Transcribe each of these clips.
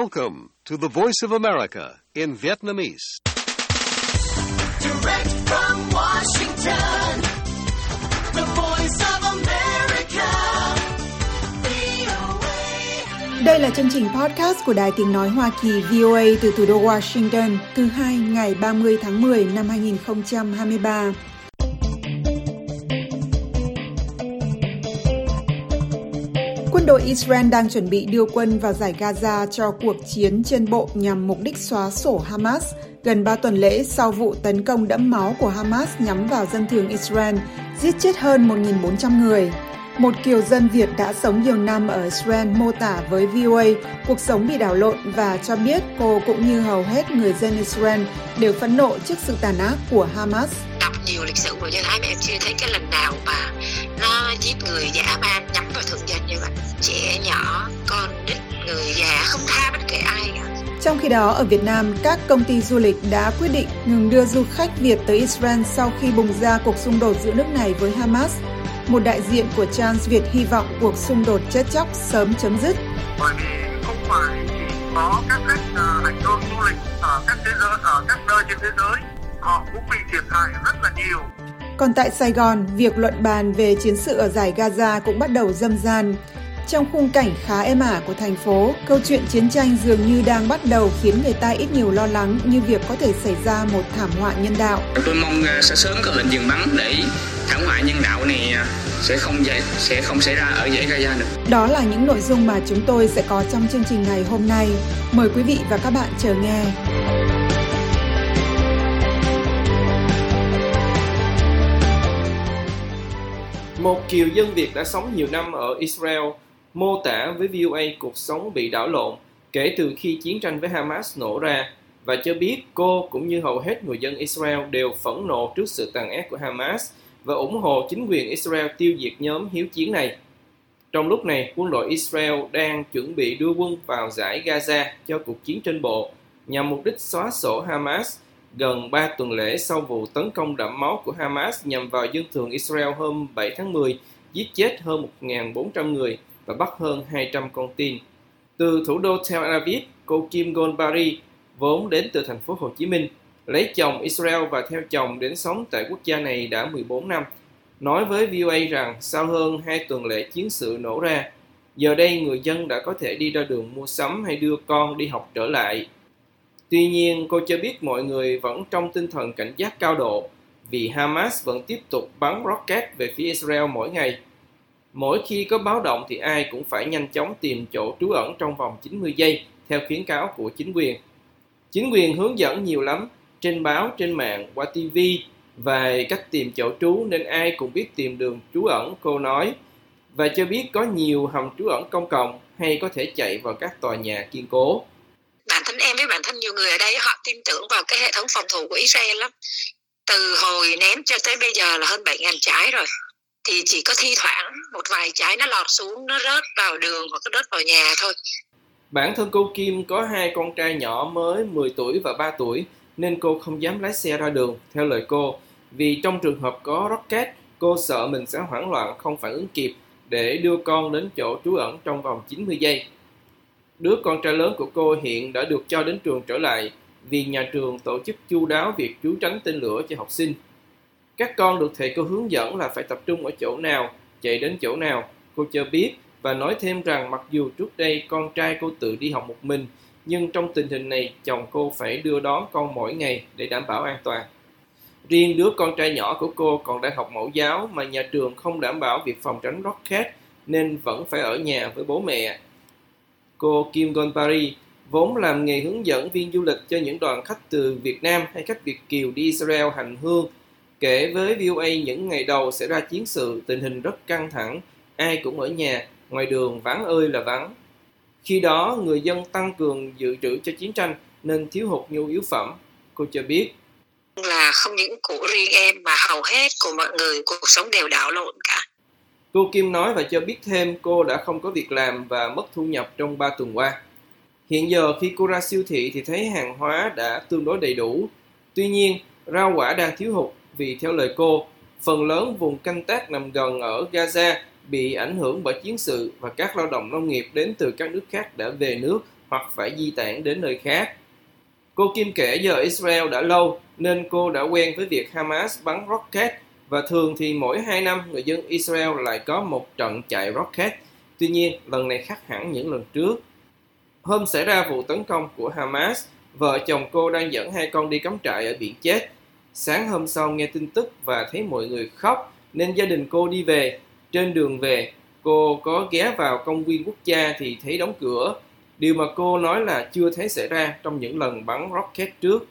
Welcome to the Voice of America in Vietnamese. Direct from Washington, the voice of America, VOA. Đây là chương trình podcast của Đài Tiếng Nói Hoa Kỳ VOA từ thủ đô Washington thứ hai ngày 30 tháng 10 năm 2023. Quân đội Israel đang chuẩn bị đưa quân vào giải Gaza cho cuộc chiến trên bộ nhằm mục đích xóa sổ Hamas gần 3 tuần lễ sau vụ tấn công đẫm máu của Hamas nhắm vào dân thường Israel, giết chết hơn 1.400 người. Một kiều dân Việt đã sống nhiều năm ở Israel mô tả với VOA cuộc sống bị đảo lộn và cho biết cô cũng như hầu hết người dân Israel đều phẫn nộ trước sự tàn ác của Hamas. đọc nhiều lịch sử của nhân Thái mà em chưa thấy cái lần nào mà nó giết người dã man nhắm vào thường dân như vậy trẻ nhỏ con nít người già không tha bất kể ai cả Trong khi đó, ở Việt Nam, các công ty du lịch đã quyết định ngừng đưa du khách Việt tới Israel sau khi bùng ra cuộc xung đột giữa nước này với Hamas. Một đại diện của Trans Việt hy vọng cuộc xung đột chết chóc sớm chấm dứt. bởi vì không phải chỉ có các khách ờ, hành hương du lịch ở các thế giới ở các nơi trên thế giới họ cũng bị thiệt hại rất là nhiều Còn tại Sài Gòn, việc luận bàn về chiến sự ở giải Gaza cũng bắt đầu dâm gian. Trong khung cảnh khá êm ả của thành phố, câu chuyện chiến tranh dường như đang bắt đầu khiến người ta ít nhiều lo lắng như việc có thể xảy ra một thảm họa nhân đạo. Tôi mong à, sẽ sớm có lệnh dừng bắn để thảm họa nhân đạo này à, sẽ không xảy sẽ không xảy ra ở giải Gaza nữa. Đó là những nội dung mà chúng tôi sẽ có trong chương trình ngày hôm nay. Mời quý vị và các bạn chờ nghe. Một kiều dân Việt đã sống nhiều năm ở Israel mô tả với VOA cuộc sống bị đảo lộn kể từ khi chiến tranh với Hamas nổ ra và cho biết cô cũng như hầu hết người dân Israel đều phẫn nộ trước sự tàn ác của Hamas và ủng hộ chính quyền Israel tiêu diệt nhóm hiếu chiến này. Trong lúc này, quân đội Israel đang chuẩn bị đưa quân vào giải Gaza cho cuộc chiến trên bộ nhằm mục đích xóa sổ Hamas gần 3 tuần lễ sau vụ tấn công đẫm máu của Hamas nhằm vào dân thường Israel hôm 7 tháng 10, giết chết hơn 1.400 người và bắt hơn 200 con tin. Từ thủ đô Tel Aviv, cô Kim Golbari, vốn đến từ thành phố Hồ Chí Minh, lấy chồng Israel và theo chồng đến sống tại quốc gia này đã 14 năm, nói với VOA rằng sau hơn 2 tuần lễ chiến sự nổ ra, giờ đây người dân đã có thể đi ra đường mua sắm hay đưa con đi học trở lại. Tuy nhiên, cô cho biết mọi người vẫn trong tinh thần cảnh giác cao độ vì Hamas vẫn tiếp tục bắn rocket về phía Israel mỗi ngày. Mỗi khi có báo động thì ai cũng phải nhanh chóng tìm chỗ trú ẩn trong vòng 90 giây theo khuyến cáo của chính quyền. Chính quyền hướng dẫn nhiều lắm, trên báo, trên mạng, qua TV về cách tìm chỗ trú nên ai cũng biết tìm đường trú ẩn, cô nói. Và cho biết có nhiều hầm trú ẩn công cộng hay có thể chạy vào các tòa nhà kiên cố bản thân em với bản thân nhiều người ở đây họ tin tưởng vào cái hệ thống phòng thủ của Israel lắm từ hồi ném cho tới bây giờ là hơn 7.000 trái rồi thì chỉ có thi thoảng một vài trái nó lọt xuống nó rớt vào đường hoặc nó rớt vào nhà thôi Bản thân cô Kim có hai con trai nhỏ mới 10 tuổi và 3 tuổi nên cô không dám lái xe ra đường, theo lời cô. Vì trong trường hợp có rocket, cô sợ mình sẽ hoảng loạn không phản ứng kịp để đưa con đến chỗ trú ẩn trong vòng 90 giây. Đứa con trai lớn của cô hiện đã được cho đến trường trở lại vì nhà trường tổ chức chu đáo việc trú tránh tên lửa cho học sinh. Các con được thầy cô hướng dẫn là phải tập trung ở chỗ nào, chạy đến chỗ nào, cô cho biết và nói thêm rằng mặc dù trước đây con trai cô tự đi học một mình, nhưng trong tình hình này chồng cô phải đưa đón con mỗi ngày để đảm bảo an toàn. Riêng đứa con trai nhỏ của cô còn đang học mẫu giáo mà nhà trường không đảm bảo việc phòng tránh rocket nên vẫn phải ở nhà với bố mẹ. Cô Kim Gonpari vốn làm nghề hướng dẫn viên du lịch cho những đoàn khách từ Việt Nam hay khách Việt Kiều đi Israel hành hương, kể với VOA những ngày đầu xảy ra chiến sự tình hình rất căng thẳng, ai cũng ở nhà, ngoài đường vắng ơi là vắng. Khi đó, người dân tăng cường dự trữ cho chiến tranh nên thiếu hụt nhu yếu phẩm. Cô cho biết, là không những của riêng em mà hầu hết của mọi người cuộc sống đều đảo lộn cả cô Kim nói và cho biết thêm cô đã không có việc làm và mất thu nhập trong 3 tuần qua. Hiện giờ khi cô ra siêu thị thì thấy hàng hóa đã tương đối đầy đủ. Tuy nhiên, rau quả đang thiếu hụt vì theo lời cô, phần lớn vùng canh tác nằm gần ở Gaza bị ảnh hưởng bởi chiến sự và các lao động nông nghiệp đến từ các nước khác đã về nước hoặc phải di tản đến nơi khác. Cô Kim kể giờ Israel đã lâu nên cô đã quen với việc Hamas bắn rocket và thường thì mỗi 2 năm người dân Israel lại có một trận chạy rocket. Tuy nhiên, lần này khác hẳn những lần trước. Hôm xảy ra vụ tấn công của Hamas, vợ chồng cô đang dẫn hai con đi cắm trại ở biển chết. Sáng hôm sau nghe tin tức và thấy mọi người khóc nên gia đình cô đi về. Trên đường về, cô có ghé vào công viên quốc gia thì thấy đóng cửa. Điều mà cô nói là chưa thấy xảy ra trong những lần bắn rocket trước.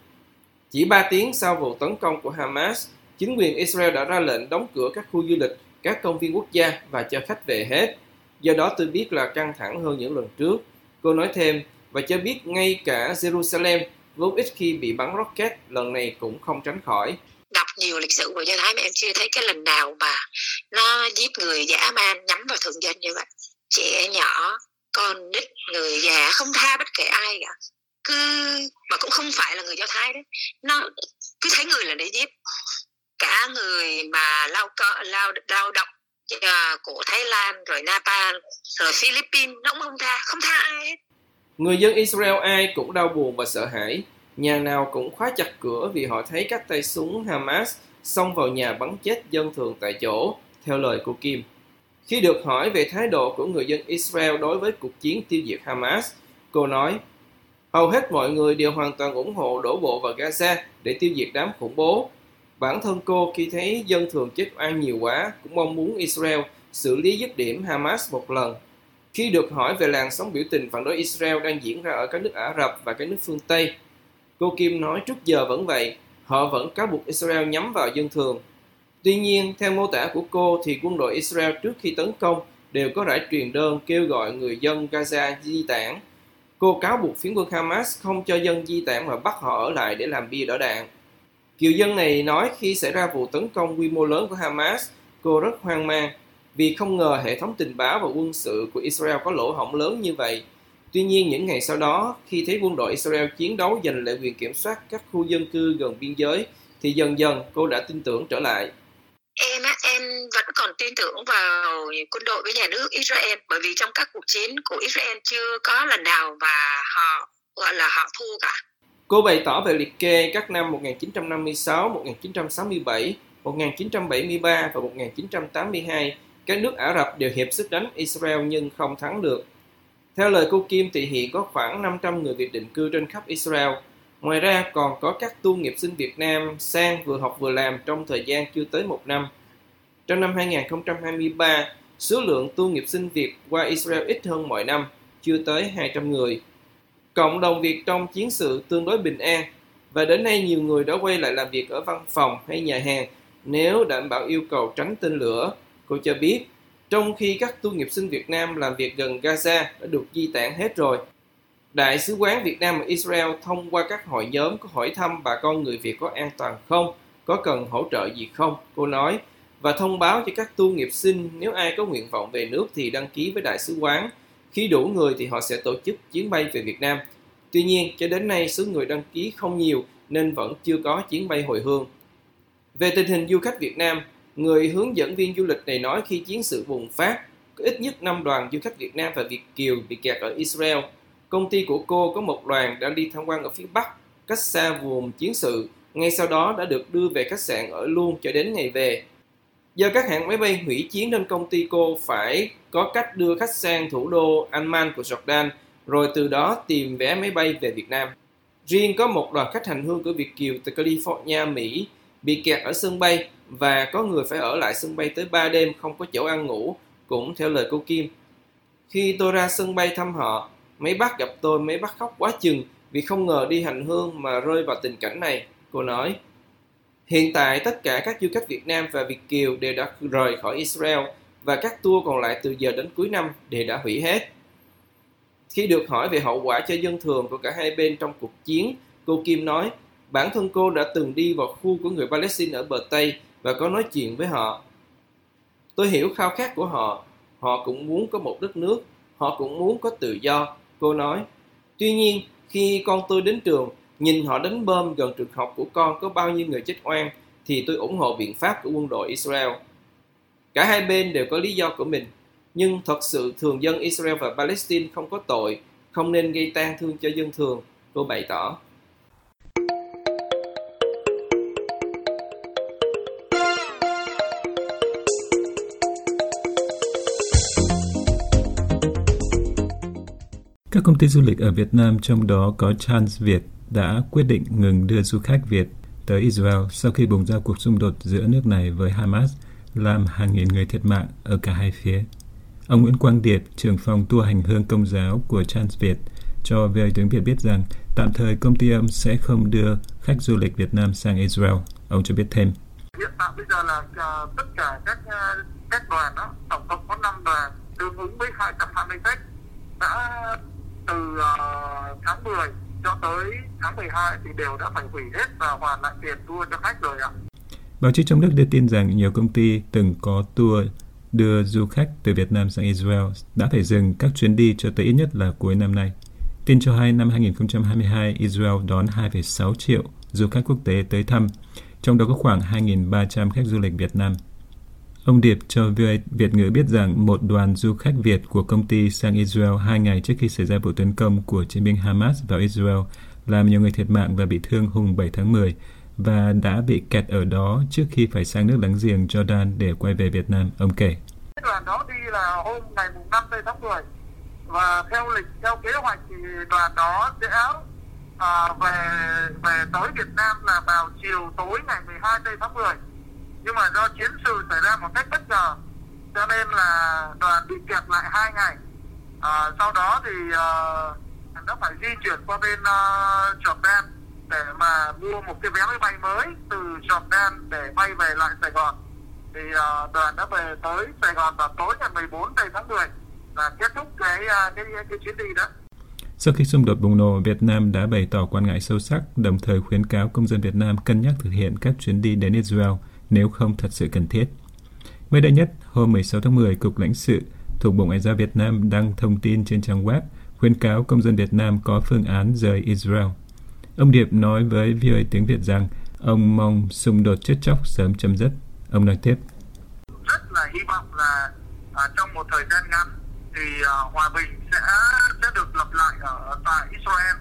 Chỉ 3 tiếng sau vụ tấn công của Hamas, chính quyền Israel đã ra lệnh đóng cửa các khu du lịch, các công viên quốc gia và cho khách về hết. Do đó tôi biết là căng thẳng hơn những lần trước. Cô nói thêm và cho biết ngay cả Jerusalem vốn ít khi bị bắn rocket lần này cũng không tránh khỏi. đọc nhiều lịch sử của Do Thái mà em chưa thấy cái lần nào mà nó giết người dã man nhắm vào thường dân như vậy trẻ nhỏ con nít người già không tha bất kể ai cả cứ mà cũng không phải là người Do Thái đấy nó cứ thấy người là để giết cả người mà lao co lao lao động ờ, của Thái Lan rồi Nepal rồi Philippines nó cũng không tha không tha ai hết Người dân Israel ai cũng đau buồn và sợ hãi. Nhà nào cũng khóa chặt cửa vì họ thấy các tay súng Hamas xông vào nhà bắn chết dân thường tại chỗ, theo lời của Kim. Khi được hỏi về thái độ của người dân Israel đối với cuộc chiến tiêu diệt Hamas, cô nói, hầu hết mọi người đều hoàn toàn ủng hộ đổ bộ vào Gaza để tiêu diệt đám khủng bố. Bản thân cô khi thấy dân thường chết oan nhiều quá cũng mong muốn Israel xử lý dứt điểm Hamas một lần. Khi được hỏi về làn sóng biểu tình phản đối Israel đang diễn ra ở các nước Ả Rập và các nước phương Tây, cô Kim nói trước giờ vẫn vậy, họ vẫn cáo buộc Israel nhắm vào dân thường. Tuy nhiên, theo mô tả của cô thì quân đội Israel trước khi tấn công đều có rải truyền đơn kêu gọi người dân Gaza di tản. Cô cáo buộc phiến quân Hamas không cho dân di tản mà bắt họ ở lại để làm bia đỡ đạn. Kiều dân này nói khi xảy ra vụ tấn công quy mô lớn của Hamas, cô rất hoang mang vì không ngờ hệ thống tình báo và quân sự của Israel có lỗ hổng lớn như vậy. Tuy nhiên, những ngày sau đó, khi thấy quân đội Israel chiến đấu giành lại quyền kiểm soát các khu dân cư gần biên giới, thì dần dần cô đã tin tưởng trở lại. em á em vẫn còn tin tưởng vào quân đội với nhà nước Israel bởi vì trong các cuộc chiến của Israel chưa có lần nào mà họ gọi là họ thua cả Cô bày tỏ về liệt kê các năm 1956, 1967, 1973 và 1982, các nước Ả Rập đều hiệp sức đánh Israel nhưng không thắng được. Theo lời cô Kim thì hiện có khoảng 500 người Việt định cư trên khắp Israel. Ngoài ra còn có các tu nghiệp sinh Việt Nam sang vừa học vừa làm trong thời gian chưa tới một năm. Trong năm 2023, số lượng tu nghiệp sinh Việt qua Israel ít hơn mọi năm, chưa tới 200 người. Cộng đồng Việt trong chiến sự tương đối bình an và đến nay nhiều người đã quay lại làm việc ở văn phòng hay nhà hàng nếu đảm bảo yêu cầu tránh tên lửa. Cô cho biết, trong khi các tu nghiệp sinh Việt Nam làm việc gần Gaza đã được di tản hết rồi. Đại sứ quán Việt Nam ở Israel thông qua các hội nhóm có hỏi thăm bà con người Việt có an toàn không, có cần hỗ trợ gì không, cô nói, và thông báo cho các tu nghiệp sinh nếu ai có nguyện vọng về nước thì đăng ký với đại sứ quán. Khi đủ người thì họ sẽ tổ chức chuyến bay về Việt Nam. Tuy nhiên, cho đến nay số người đăng ký không nhiều nên vẫn chưa có chuyến bay hồi hương. Về tình hình du khách Việt Nam, người hướng dẫn viên du lịch này nói khi chiến sự bùng phát, có ít nhất 5 đoàn du khách Việt Nam và Việt Kiều bị kẹt ở Israel. Công ty của cô có một đoàn đang đi tham quan ở phía Bắc, cách xa vùng chiến sự, ngay sau đó đã được đưa về khách sạn ở luôn cho đến ngày về. Do các hãng máy bay hủy chuyến nên công ty cô phải có cách đưa khách sang thủ đô Amman của Jordan, rồi từ đó tìm vé máy bay về Việt Nam. Riêng có một đoàn khách hành hương của Việt Kiều từ California, Mỹ bị kẹt ở sân bay và có người phải ở lại sân bay tới 3 đêm không có chỗ ăn ngủ, cũng theo lời cô Kim. Khi tôi ra sân bay thăm họ, mấy bác gặp tôi mấy bác khóc quá chừng vì không ngờ đi hành hương mà rơi vào tình cảnh này, cô nói. Hiện tại tất cả các du khách Việt Nam và Việt Kiều đều đã rời khỏi Israel và các tour còn lại từ giờ đến cuối năm đều đã hủy hết. Khi được hỏi về hậu quả cho dân thường của cả hai bên trong cuộc chiến, cô Kim nói bản thân cô đã từng đi vào khu của người Palestine ở bờ Tây và có nói chuyện với họ. Tôi hiểu khao khát của họ, họ cũng muốn có một đất nước, họ cũng muốn có tự do, cô nói. Tuy nhiên, khi con tôi đến trường, nhìn họ đánh bom gần trường học của con có bao nhiêu người chết oan, thì tôi ủng hộ biện pháp của quân đội Israel. Cả hai bên đều có lý do của mình, nhưng thật sự thường dân Israel và Palestine không có tội, không nên gây tan thương cho dân thường, cô bày tỏ. Các công ty du lịch ở Việt Nam trong đó có Trans Việt đã quyết định ngừng đưa du khách Việt tới Israel sau khi bùng ra cuộc xung đột giữa nước này với Hamas, làm hàng nghìn người thiệt mạng ở cả hai phía. Ông Nguyễn Quang Điệp, trưởng phòng tour hành hương công giáo của Trans Việt, cho VOA tiếng Việt biết rằng tạm thời công ty ông sẽ không đưa khách du lịch Việt Nam sang Israel. Ông cho biết thêm. Hiện tại bây giờ là uh, tất cả các uh, các đoàn đó, tổng cộng có 5 đoàn tương ứng với 220 khách đã từ uh, tháng 10 cho tới tháng 12 thì đều đã phải hủy hết và hoàn lại tiền tour cho khách rồi ạ. Báo chí trong nước đưa tin rằng nhiều công ty từng có tour đưa du khách từ Việt Nam sang Israel đã phải dừng các chuyến đi cho tới ít nhất là cuối năm nay. Tin cho hay năm 2022, Israel đón 2,6 triệu du khách quốc tế tới thăm, trong đó có khoảng 2.300 khách du lịch Việt Nam. Ông Điệp cho VOA Việt ngữ biết rằng một đoàn du khách Việt của công ty sang Israel hai ngày trước khi xảy ra vụ tấn công của chiến binh Hamas vào Israel làm nhiều người thiệt mạng và bị thương hôm 7 tháng 10 và đã bị kẹt ở đó trước khi phải sang nước láng giềng Jordan để quay về Việt Nam, ông kể. Đoàn đó đi là hôm ngày 5 tháng 10 và theo lịch, theo kế hoạch thì đoàn đó sẽ à, về về tới Việt Nam là vào chiều tối ngày 12 tháng 10 nhưng mà do chiến sự xảy ra một cách bất ngờ cho nên là đoàn bị kẹt lại hai ngày. À, sau đó thì ờ, uh, nó phải di chuyển qua bên ờ, uh, Jordan để mà mua một cái vé máy bay mới từ Jordan để bay về lại Sài Gòn. Thì uh, đoàn đã về tới Sài Gòn vào tối ngày 14 tây tháng 10 là kết thúc cái, uh, cái, cái chuyến đi đó. Sau khi xung đột bùng nổ, Việt Nam đã bày tỏ quan ngại sâu sắc, đồng thời khuyến cáo công dân Việt Nam cân nhắc thực hiện các chuyến đi đến Israel nếu không thật sự cần thiết. Mới đây nhất, hôm 16 tháng 10, Cục lãnh sự thuộc Bộ Ngoại giao Việt Nam đăng thông tin trên trang web khuyến cáo công dân Việt Nam có phương án rời Israel. Ông Điệp nói với VOA tiếng Việt rằng ông mong xung đột chết chóc sớm chấm dứt. Ông nói tiếp. Rất là hy vọng là à, trong một thời gian ngắn thì à, hòa bình sẽ sẽ được lập lại ở tại Israel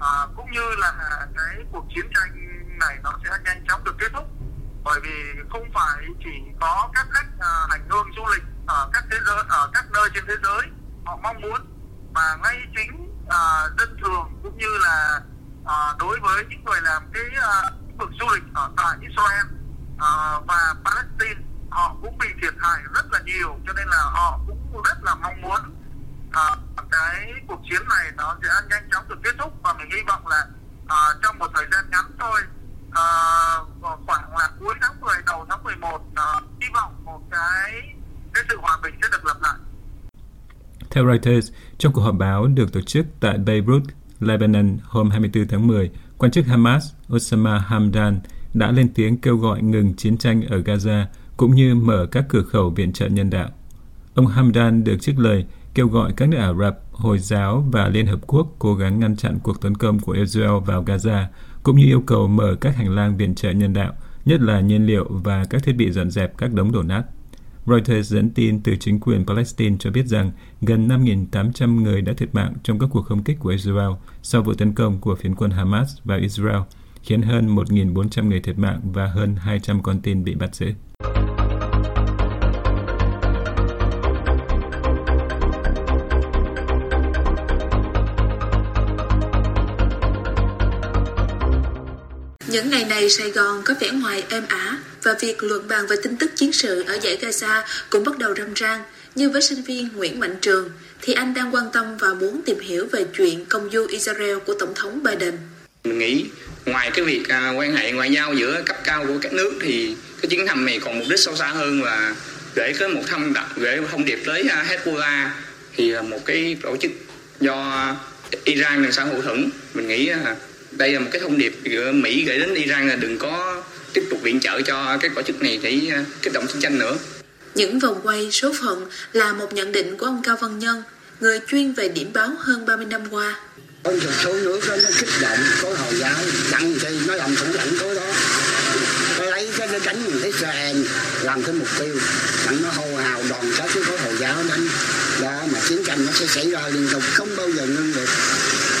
à, cũng như là cái cuộc chiến tranh này nó sẽ nhanh chóng được kết thúc bởi vì không phải chỉ có các khách à, hành hương du lịch ở các thế giới ở các nơi trên thế giới họ mong muốn mà ngay chính à, dân thường cũng như là à, đối với những người làm cái à, vực du lịch ở tại Israel à, và Palestine họ cũng bị thiệt hại rất là nhiều cho nên là họ cũng rất là mong muốn à, cái cuộc chiến này nó sẽ nhanh chóng được kết thúc. Và mình hy vọng là à, trong một thời gian ngắn thôi à, khoảng là cuối tháng 10 đầu tháng 11 à, ờ, hy vọng một cái cái sự hòa bình sẽ được lập lại. Theo Reuters, trong cuộc họp báo được tổ chức tại Beirut, Lebanon hôm 24 tháng 10, quan chức Hamas Osama Hamdan đã lên tiếng kêu gọi ngừng chiến tranh ở Gaza cũng như mở các cửa khẩu viện trợ nhân đạo. Ông Hamdan được trích lời kêu gọi các nước Ả Rập, Hồi giáo và Liên Hợp Quốc cố gắng ngăn chặn cuộc tấn công của Israel vào Gaza, cũng như yêu cầu mở các hành lang viện trợ nhân đạo, nhất là nhiên liệu và các thiết bị dọn dẹp các đống đổ nát. Reuters dẫn tin từ chính quyền Palestine cho biết rằng gần 5.800 người đã thiệt mạng trong các cuộc không kích của Israel sau vụ tấn công của phiến quân Hamas vào Israel, khiến hơn 1.400 người thiệt mạng và hơn 200 con tin bị bắt giữ. Những ngày này Sài Gòn có vẻ ngoài êm ả và việc luận bàn về tin tức chiến sự ở giải Gaza cũng bắt đầu râm ran. Như với sinh viên Nguyễn Mạnh Trường, thì anh đang quan tâm và muốn tìm hiểu về chuyện công du Israel của Tổng thống Biden. Mình nghĩ ngoài cái việc à, quan hệ ngoại giao giữa cấp cao của các nước thì cái chuyến thăm này còn mục đích sâu xa hơn là gửi cái một thông đặt gửi một thông điệp tới à, Hezbollah thì à, một cái tổ chức do Iran làm sao hậu thuẫn mình nghĩ đây là một cái thông điệp giữa Mỹ gửi đến Iran là đừng có tiếp tục viện trợ cho cái tổ chức này để à, kích động chiến tranh nữa. Những vòng quay số phận là một nhận định của ông Cao Văn Nhân, người chuyên về điểm báo hơn 30 năm qua. Con một số nước đó, nó kích động có Hồi giáo chặn thì nó làm thủ lãnh của đó. Nó lấy cái đánh Israel làm cái mục tiêu. Đặng nó hô hào đoàn kết với khối hồi giáo đánh đó mà chiến tranh nó sẽ xảy ra liên tục không bao giờ ngưng được.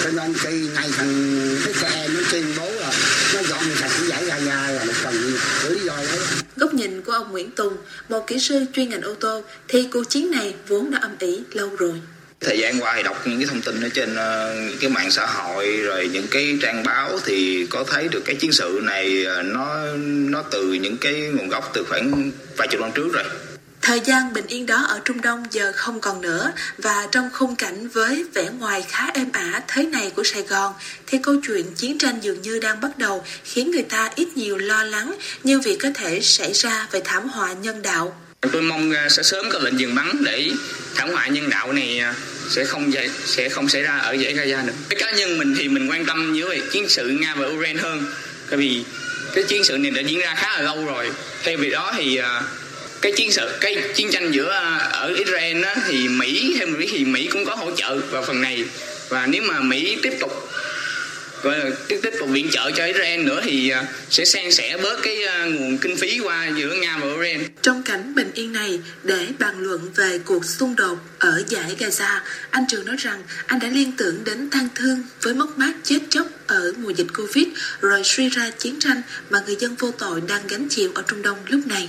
Cho nên khi ngay thằng Israel nó tuyên bố là nó dọn sạch cái giải Gaza là một phần lý do đấy Góc nhìn của ông Nguyễn Tùng, một kỹ sư chuyên ngành ô tô, thì cuộc chiến này vốn đã âm ỉ lâu rồi thời gian qua thì đọc những cái thông tin ở trên ờ, cái mạng xã hội, rồi những cái trang báo thì có thấy được cái chiến sự này ờ, nó nó từ những cái nguồn gốc từ khoảng vài chục năm trước rồi Thời gian bình yên đó ở Trung Đông giờ không còn nữa và trong khung cảnh với vẻ ngoài khá êm ả thế này của Sài Gòn thì câu chuyện chiến tranh dường như đang bắt đầu khiến người ta ít nhiều lo lắng như việc có thể xảy ra về thảm họa nhân đạo tôi mong à, sẽ sớm có lệnh dừng bắn để thảm họa nhân đạo này à, sẽ không xảy- sẽ không xảy ra ở giải Gaza nữa. Cái cá nhân mình thì mình quan tâm với về chiến sự nga và Ukraine hơn tại vì cái chiến sự này đã diễn ra khá là lâu rồi. Thay vì đó thì à, cái chiến sự cái chiến tranh giữa ở Israel đó, thì Mỹ thêm Mỹ thì Mỹ cũng có hỗ trợ vào phần này. Và nếu mà Mỹ tiếp tục gọi là tiếp tiếp tục viện trợ cho Israel nữa thì à, sẽ san sẻ bớt cái à, nguồn kinh phí qua giữa Nga và Israel Trong cảnh bình yên này, để bàn luận về cuộc xung đột ở giải Gaza, anh Trường nói rằng anh đã liên tưởng đến tang thương với mất mát chết chóc ở mùa dịch Covid rồi suy ra chiến tranh mà người dân vô tội đang gánh chịu ở Trung Đông lúc này.